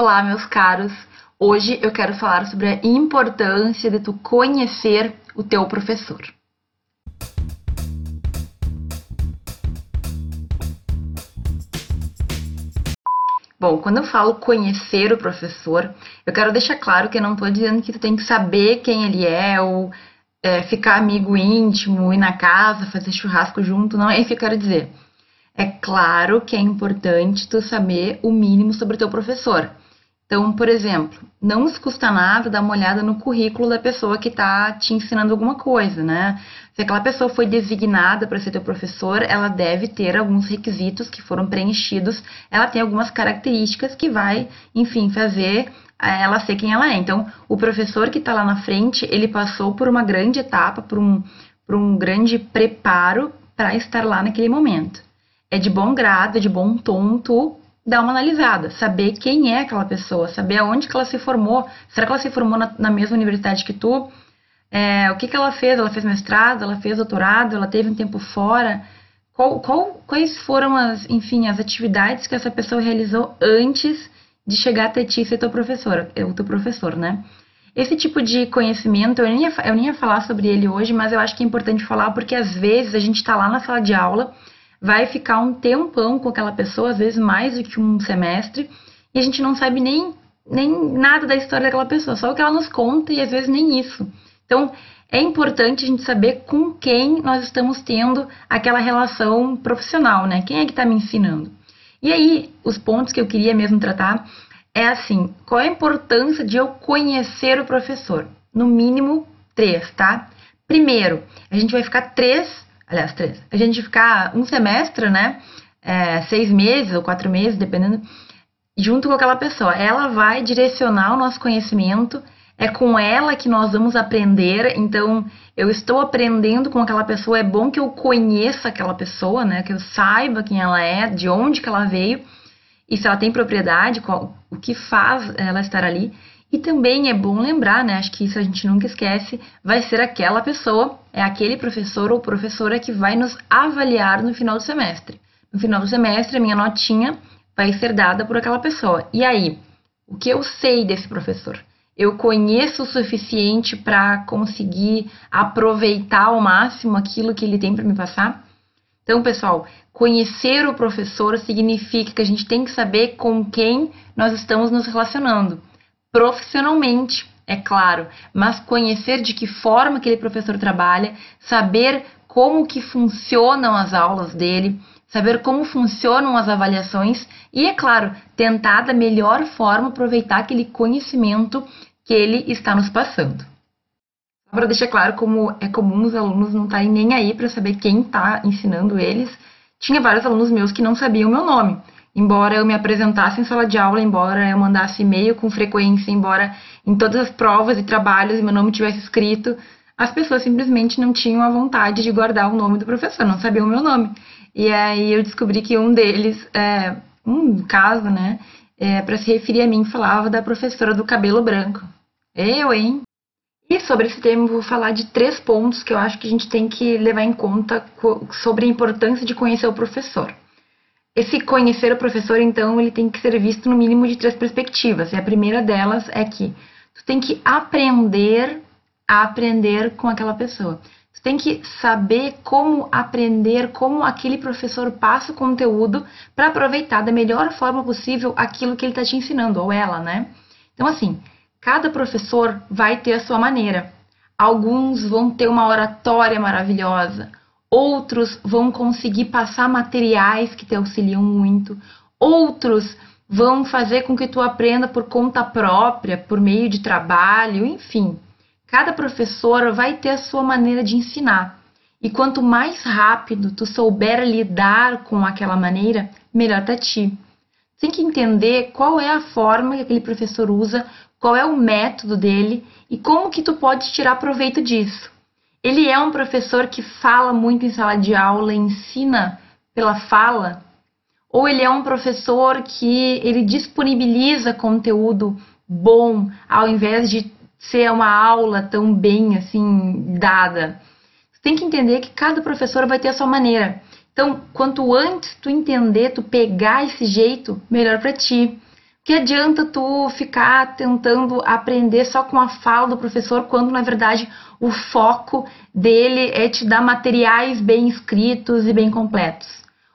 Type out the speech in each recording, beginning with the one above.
Olá, meus caros. Hoje eu quero falar sobre a importância de tu conhecer o teu professor. Bom, quando eu falo conhecer o professor, eu quero deixar claro que eu não estou dizendo que tu tem que saber quem ele é ou é, ficar amigo íntimo, ir na casa, fazer churrasco junto, não é isso que eu quero dizer. É claro que é importante tu saber o mínimo sobre o teu professor. Então, por exemplo, não nos custa nada dar uma olhada no currículo da pessoa que está te ensinando alguma coisa, né? Se aquela pessoa foi designada para ser teu professor, ela deve ter alguns requisitos que foram preenchidos, ela tem algumas características que vai, enfim, fazer eh, ela ser quem ela é. Então, o professor que está lá na frente, ele passou por uma grande etapa, por um, por um grande preparo para estar lá naquele momento. É de bom grado, é de bom tom tu dar uma analisada, saber quem é aquela pessoa, saber aonde que ela se formou, será que ela se formou na, na mesma universidade que tu? É, o que, que ela fez? Ela fez mestrado, ela fez doutorado, ela teve um tempo fora? Qual, qual, quais foram as, enfim, as atividades que essa pessoa realizou antes de chegar até ti ser teu professor, o teu professor, né? Esse tipo de conhecimento, eu nem, ia, eu nem ia falar sobre ele hoje, mas eu acho que é importante falar porque às vezes a gente está lá na sala de aula vai ficar um tempão com aquela pessoa, às vezes mais do que um semestre, e a gente não sabe nem, nem nada da história daquela pessoa, só o que ela nos conta e às vezes nem isso. Então, é importante a gente saber com quem nós estamos tendo aquela relação profissional, né? Quem é que está me ensinando? E aí, os pontos que eu queria mesmo tratar é assim: qual é a importância de eu conhecer o professor? No mínimo, três, tá? Primeiro, a gente vai ficar três aliás, três, a gente ficar um semestre, né? É, seis meses ou quatro meses, dependendo, junto com aquela pessoa. Ela vai direcionar o nosso conhecimento, é com ela que nós vamos aprender. Então, eu estou aprendendo com aquela pessoa, é bom que eu conheça aquela pessoa, né? Que eu saiba quem ela é, de onde que ela veio e se ela tem propriedade, qual, o que faz ela estar ali. E também é bom lembrar, né? Acho que isso a gente nunca esquece, vai ser aquela pessoa, é aquele professor ou professora que vai nos avaliar no final do semestre. No final do semestre, a minha notinha vai ser dada por aquela pessoa. E aí, o que eu sei desse professor? Eu conheço o suficiente para conseguir aproveitar ao máximo aquilo que ele tem para me passar? Então, pessoal, conhecer o professor significa que a gente tem que saber com quem nós estamos nos relacionando profissionalmente, é claro, mas conhecer de que forma aquele professor trabalha, saber como que funcionam as aulas dele, saber como funcionam as avaliações e, é claro, tentar da melhor forma aproveitar aquele conhecimento que ele está nos passando. Para deixar claro como é comum os alunos não estarem nem aí para saber quem está ensinando eles, tinha vários alunos meus que não sabiam meu nome embora eu me apresentasse em sala de aula, embora eu mandasse e-mail com frequência, embora em todas as provas e trabalhos meu nome tivesse escrito, as pessoas simplesmente não tinham a vontade de guardar o nome do professor, não sabiam o meu nome. E aí eu descobri que um deles, é, um caso, né, é, para se referir a mim, falava da professora do cabelo branco. Eu, hein? E sobre esse tema, eu vou falar de três pontos que eu acho que a gente tem que levar em conta sobre a importância de conhecer o professor. Esse conhecer o professor, então, ele tem que ser visto no mínimo de três perspectivas. E a primeira delas é que tu tem que aprender a aprender com aquela pessoa. Tu tem que saber como aprender, como aquele professor passa o conteúdo para aproveitar da melhor forma possível aquilo que ele está te ensinando, ou ela, né? Então, assim, cada professor vai ter a sua maneira. Alguns vão ter uma oratória maravilhosa, outros vão conseguir passar materiais que te auxiliam muito, outros vão fazer com que tu aprenda por conta própria, por meio de trabalho, enfim. Cada professor vai ter a sua maneira de ensinar. E quanto mais rápido tu souber lidar com aquela maneira, melhor para ti. Tem que entender qual é a forma que aquele professor usa, qual é o método dele e como que tu pode tirar proveito disso. Ele é um professor que fala muito em sala de aula, ensina pela fala, ou ele é um professor que ele disponibiliza conteúdo bom ao invés de ser uma aula tão bem assim dada. Você tem que entender que cada professor vai ter a sua maneira. Então, quanto antes tu entender, tu pegar esse jeito, melhor para ti. Que adianta tu ficar tentando aprender só com a fala do professor, quando na verdade o foco dele é te dar materiais bem escritos e bem completos?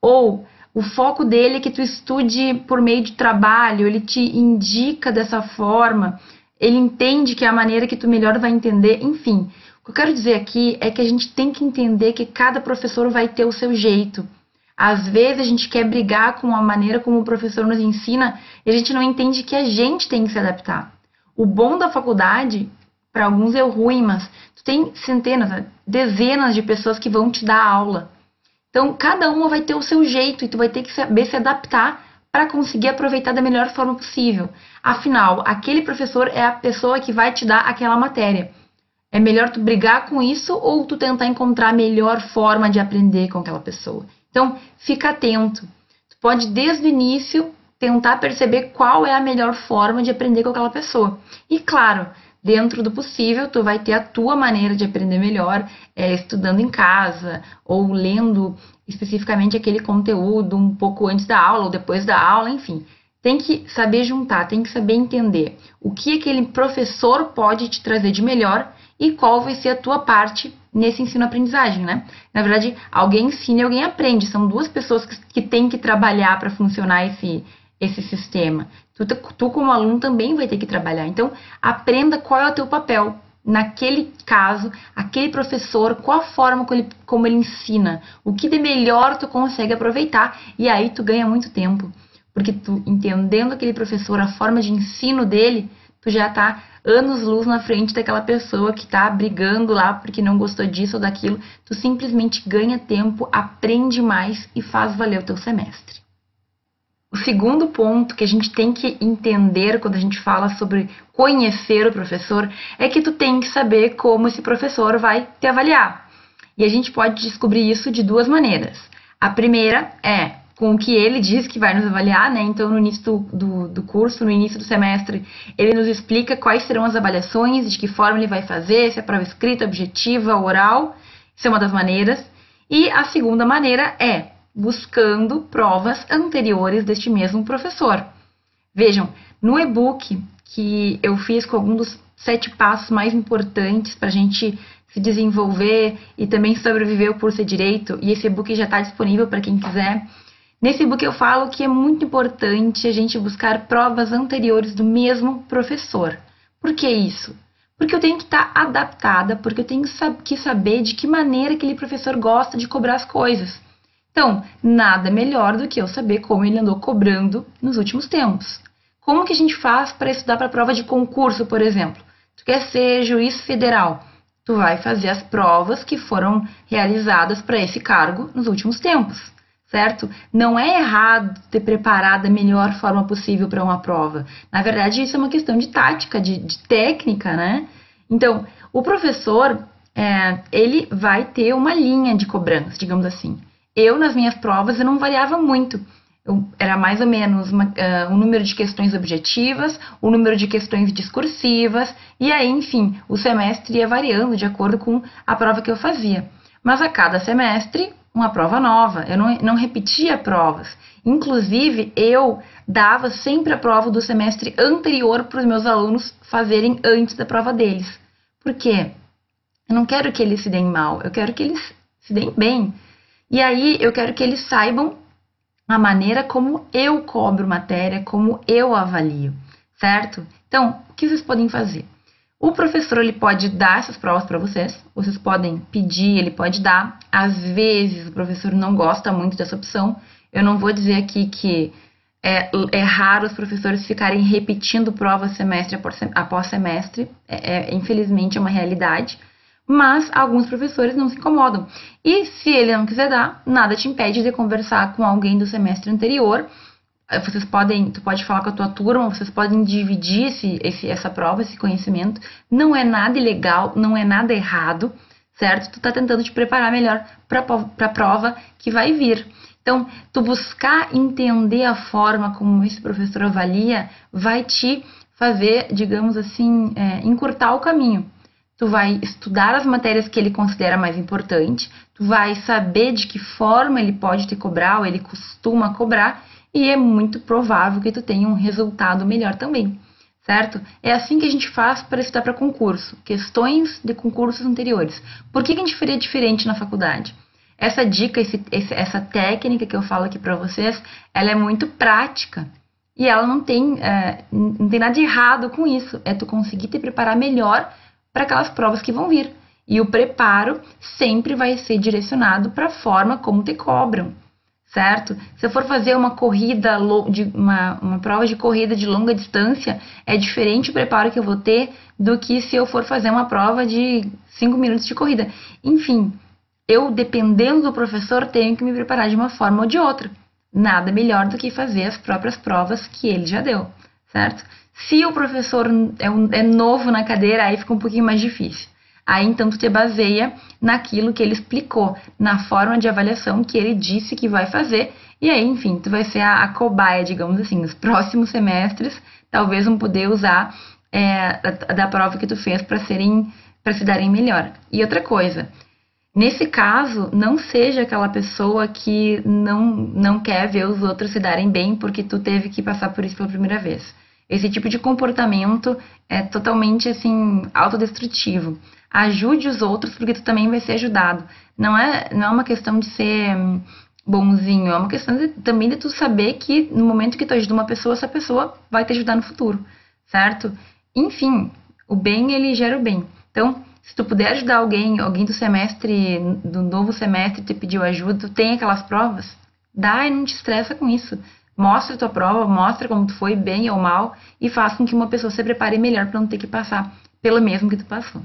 Ou o foco dele é que tu estude por meio de trabalho, ele te indica dessa forma, ele entende que é a maneira que tu melhor vai entender, enfim. O que eu quero dizer aqui é que a gente tem que entender que cada professor vai ter o seu jeito. Às vezes a gente quer brigar com a maneira como o professor nos ensina e a gente não entende que a gente tem que se adaptar. O bom da faculdade, para alguns é ruim, mas tu tem centenas, dezenas de pessoas que vão te dar aula. Então, cada uma vai ter o seu jeito e tu vai ter que saber se adaptar para conseguir aproveitar da melhor forma possível. Afinal, aquele professor é a pessoa que vai te dar aquela matéria. É melhor tu brigar com isso ou tu tentar encontrar a melhor forma de aprender com aquela pessoa. Então, fica atento. Tu pode desde o início tentar perceber qual é a melhor forma de aprender com aquela pessoa. E claro, dentro do possível, tu vai ter a tua maneira de aprender melhor, é, estudando em casa ou lendo especificamente aquele conteúdo um pouco antes da aula ou depois da aula, enfim. Tem que saber juntar, tem que saber entender o que aquele professor pode te trazer de melhor e qual vai ser a tua parte nesse ensino-aprendizagem, né? Na verdade, alguém ensina e alguém aprende. São duas pessoas que, que têm que trabalhar para funcionar esse, esse sistema. Tu, tu, como aluno, também vai ter que trabalhar. Então, aprenda qual é o teu papel. Naquele caso, aquele professor, qual a forma como ele, como ele ensina, o que de melhor tu consegue aproveitar, e aí tu ganha muito tempo. Porque tu, entendendo aquele professor, a forma de ensino dele, tu já tá anos luz na frente daquela pessoa que tá brigando lá porque não gostou disso ou daquilo. Tu simplesmente ganha tempo, aprende mais e faz valer o teu semestre. O segundo ponto que a gente tem que entender quando a gente fala sobre conhecer o professor é que tu tem que saber como esse professor vai te avaliar. E a gente pode descobrir isso de duas maneiras. A primeira é com o que ele diz que vai nos avaliar, né? Então, no início do, do, do, curso, no início do semestre, ele nos explica quais serão as avaliações, de que forma ele vai fazer, se é prova escrita, objetiva, oral. Isso é uma das maneiras. E a segunda maneira é buscando provas anteriores deste mesmo professor. Vejam, no e-book que eu fiz com alguns dos sete passos mais importantes para a gente se desenvolver e também sobreviver o curso de Direito, e esse e-book já está disponível para quem quiser Nesse e-book eu falo que é muito importante a gente buscar provas anteriores do mesmo professor. Por que isso? Porque eu tenho que estar adaptada, porque eu tenho que saber de que maneira aquele professor gosta de cobrar as coisas. Então, nada melhor do que eu saber como ele andou cobrando nos últimos tempos. Como que a gente faz para estudar para prova de concurso, por exemplo? Tu quer ser juiz federal? Tu vai fazer as provas que foram realizadas para esse cargo nos últimos tempos certo? Não é errado ter preparado da melhor forma possível para uma prova. Na verdade, isso é uma questão de tática, de, de técnica, né? Então, o professor, é, ele vai ter uma linha de cobrança, digamos assim. Eu, nas minhas provas, eu não variava muito. Eu, era mais ou menos uma, uh, um número de questões objetivas, o número de questões discursivas, e aí, enfim, o semestre ia variando de acordo com a prova que eu fazia. Mas a cada semestre, uma prova nova, eu não, não repetia provas. Inclusive, eu dava sempre a prova do semestre anterior para os meus alunos fazerem antes da prova deles. Por quê? Eu não quero que eles se deem mal, eu quero que eles se deem bem. E aí eu quero que eles saibam a maneira como eu cobro matéria, como eu avalio, certo? Então, o que vocês podem fazer? O professor ele pode dar essas provas para vocês, vocês podem pedir, ele pode dar. Às vezes o professor não gosta muito dessa opção. Eu não vou dizer aqui que é, é raro os professores ficarem repetindo provas semestre após semestre, é, é, infelizmente é uma realidade. Mas alguns professores não se incomodam. E se ele não quiser dar, nada te impede de conversar com alguém do semestre anterior vocês podem, tu pode falar com a tua turma, vocês podem dividir esse, esse, essa prova, esse conhecimento. Não é nada ilegal, não é nada errado, certo? Tu tá tentando te preparar melhor para a prova que vai vir. Então, tu buscar entender a forma como esse professor avalia vai te fazer, digamos assim, é, encurtar o caminho. Tu vai estudar as matérias que ele considera mais importante, tu vai saber de que forma ele pode te cobrar ou ele costuma cobrar e é muito provável que tu tenha um resultado melhor também, certo? É assim que a gente faz para estudar para concurso, questões de concursos anteriores. Por que, a gente faria diferente na faculdade? Essa dica, esse, essa técnica que eu falo aqui para vocês, ela é muito prática e ela não tem, é, não tem nada de errado com isso. É tu conseguir te preparar melhor para aquelas provas que vão vir. E o preparo sempre vai ser direcionado para a forma como te cobram, certo? Se eu for fazer uma corrida, de uma, uma prova de corrida de longa distância, é diferente o preparo que eu vou ter do que se eu for fazer uma prova de 5 minutos de corrida. Enfim, eu, dependendo do professor, tenho que me preparar de uma forma ou de outra. Nada melhor do que fazer as próprias provas que ele já deu, certo? Se o professor é, um, é novo na cadeira, aí fica um pouquinho mais difícil. Aí então tu te baseia naquilo que ele explicou, na forma de avaliação que ele disse que vai fazer, e aí, enfim, tu vai ser a, a cobaia, digamos assim, nos próximos semestres, talvez vão poder usar é, da, da prova que tu fez para serem para se darem melhor. E outra coisa, Nesse caso, não seja aquela pessoa que não, não quer ver os outros se darem bem porque tu teve que passar por isso pela primeira vez. Esse tipo de comportamento é totalmente assim autodestrutivo. Ajude os outros porque tu também vai ser ajudado. Não é, não é uma questão de ser bonzinho, é uma questão de, também de tu saber que no momento que tu ajuda uma pessoa, essa pessoa vai te ajudar no futuro, certo? Enfim, o bem ele gera o bem. Então, se tu puder ajudar alguém, alguém do semestre, do novo semestre te pediu ajuda, tu tem aquelas provas, dá e não te estressa com isso. Mostra a tua prova, mostra como tu foi, bem ou mal, e faz com que uma pessoa se prepare melhor para não ter que passar pelo mesmo que tu passou.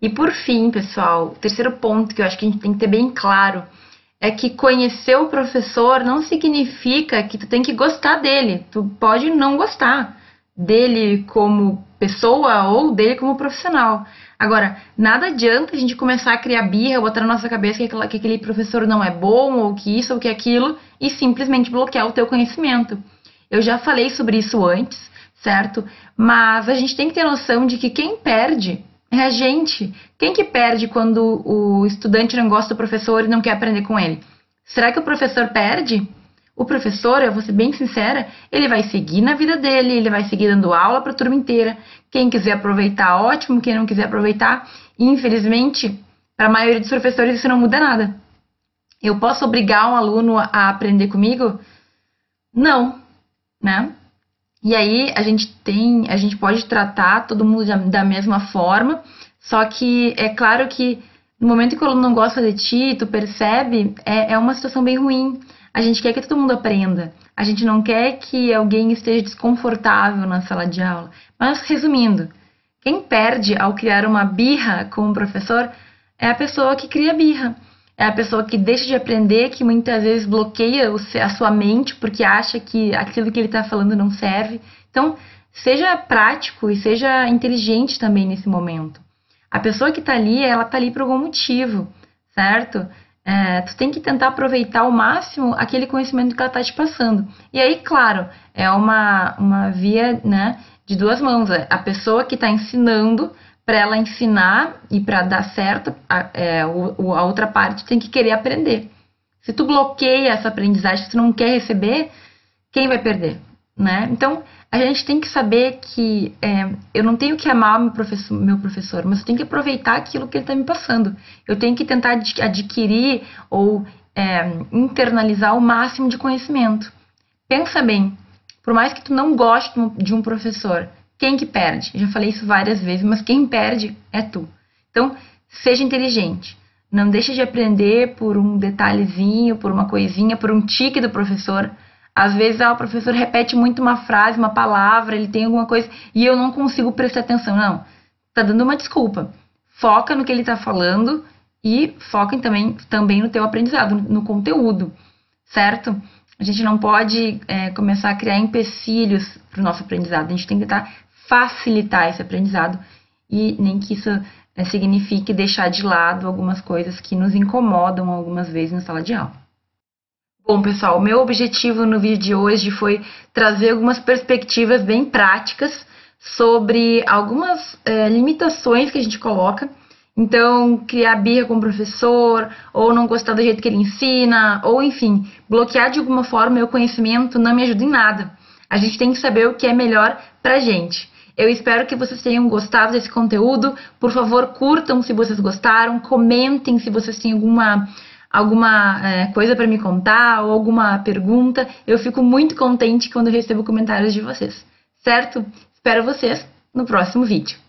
E por fim, pessoal, o terceiro ponto que eu acho que a gente tem que ter bem claro é que conhecer o professor não significa que tu tem que gostar dele. Tu pode não gostar dele como pessoa ou dele como profissional. Agora, nada adianta a gente começar a criar birra, botar na nossa cabeça que, aquele professor não é bom, ou que isso, ou que aquilo, e simplesmente bloquear o teu conhecimento. Eu já falei sobre isso antes, certo? Mas a gente tem que ter noção de que quem perde é a gente. Quem que perde quando o estudante não gosta do professor e não quer aprender com ele? Será que o professor perde? O professor, eu vou ser bem sincera, ele vai seguir na vida dele, ele vai seguir dando aula para a turma inteira. Quem quiser aproveitar, ótimo. Quem não quiser aproveitar, infelizmente, para a maioria dos professores isso não muda nada. Eu posso obrigar um aluno a aprender comigo? Não, né? E aí a gente tem, a gente pode tratar todo mundo da mesma forma, só que é claro que no momento que o aluno não gosta de ti, tu percebe, é, é uma situação bem ruim. A gente quer que todo mundo aprenda. A gente não quer que alguém esteja desconfortável na sala de aula. Mas, resumindo, quem perde ao criar uma birra com o professor é a pessoa que cria birra. É a pessoa que deixa de aprender, que muitas vezes bloqueia a sua mente porque acha que aquilo que ele está falando não serve. Então, seja prático e seja inteligente também nesse momento. A pessoa que está ali, ela está ali por algum motivo, certo? É, tu tem que tentar aproveitar ao máximo aquele conhecimento que ela está te passando. E aí, claro, é uma, uma via né, de duas mãos. A pessoa que está ensinando, para ela ensinar e para dar certo, a, é, o, a outra parte tem que querer aprender. Se tu bloqueia essa aprendizagem, se tu não quer receber, quem vai perder? Né? Então, a gente tem que saber que é, eu não tenho que amar meu professor, meu professor, mas eu tenho que aproveitar aquilo que ele está me passando. Eu tenho que tentar adquirir ou é, internalizar o máximo de conhecimento. Pensa bem, por mais que tu não goste de um professor, quem que perde? Eu já falei isso várias vezes, mas quem perde é tu. Então, seja inteligente. Não deixe de aprender por um detalhezinho, por uma coisinha, por um tique do professor às vezes ah, o professor repete muito uma frase, uma palavra, ele tem alguma coisa e eu não consigo prestar atenção. Não, tá dando uma desculpa. Foca no que ele está falando e foca também, também no teu aprendizado, no conteúdo, certo? A gente não pode é, começar a criar empecilhos para o nosso aprendizado. A gente tem que tentar facilitar esse aprendizado e nem que isso é, signifique deixar de lado algumas coisas que nos incomodam algumas vezes na sala de aula. Bom, pessoal, meu objetivo no vídeo de hoje foi trazer algumas perspectivas bem práticas sobre algumas é, limitações que a gente coloca Então, criar birra com o professor, ou não gostar do jeito que ele ensina, ou enfim, bloquear de alguma forma meu conhecimento não me ajuda em nada. A gente tem que saber o que é melhor pra gente. Eu espero que vocês tenham gostado desse conteúdo. Por favor, curtam se vocês gostaram, comentem se vocês têm alguma alguma é, coisa para me contar ou alguma pergunta. Eu fico muito contente quando recebo comentários de vocês, certo? Espero vocês no próximo vídeo.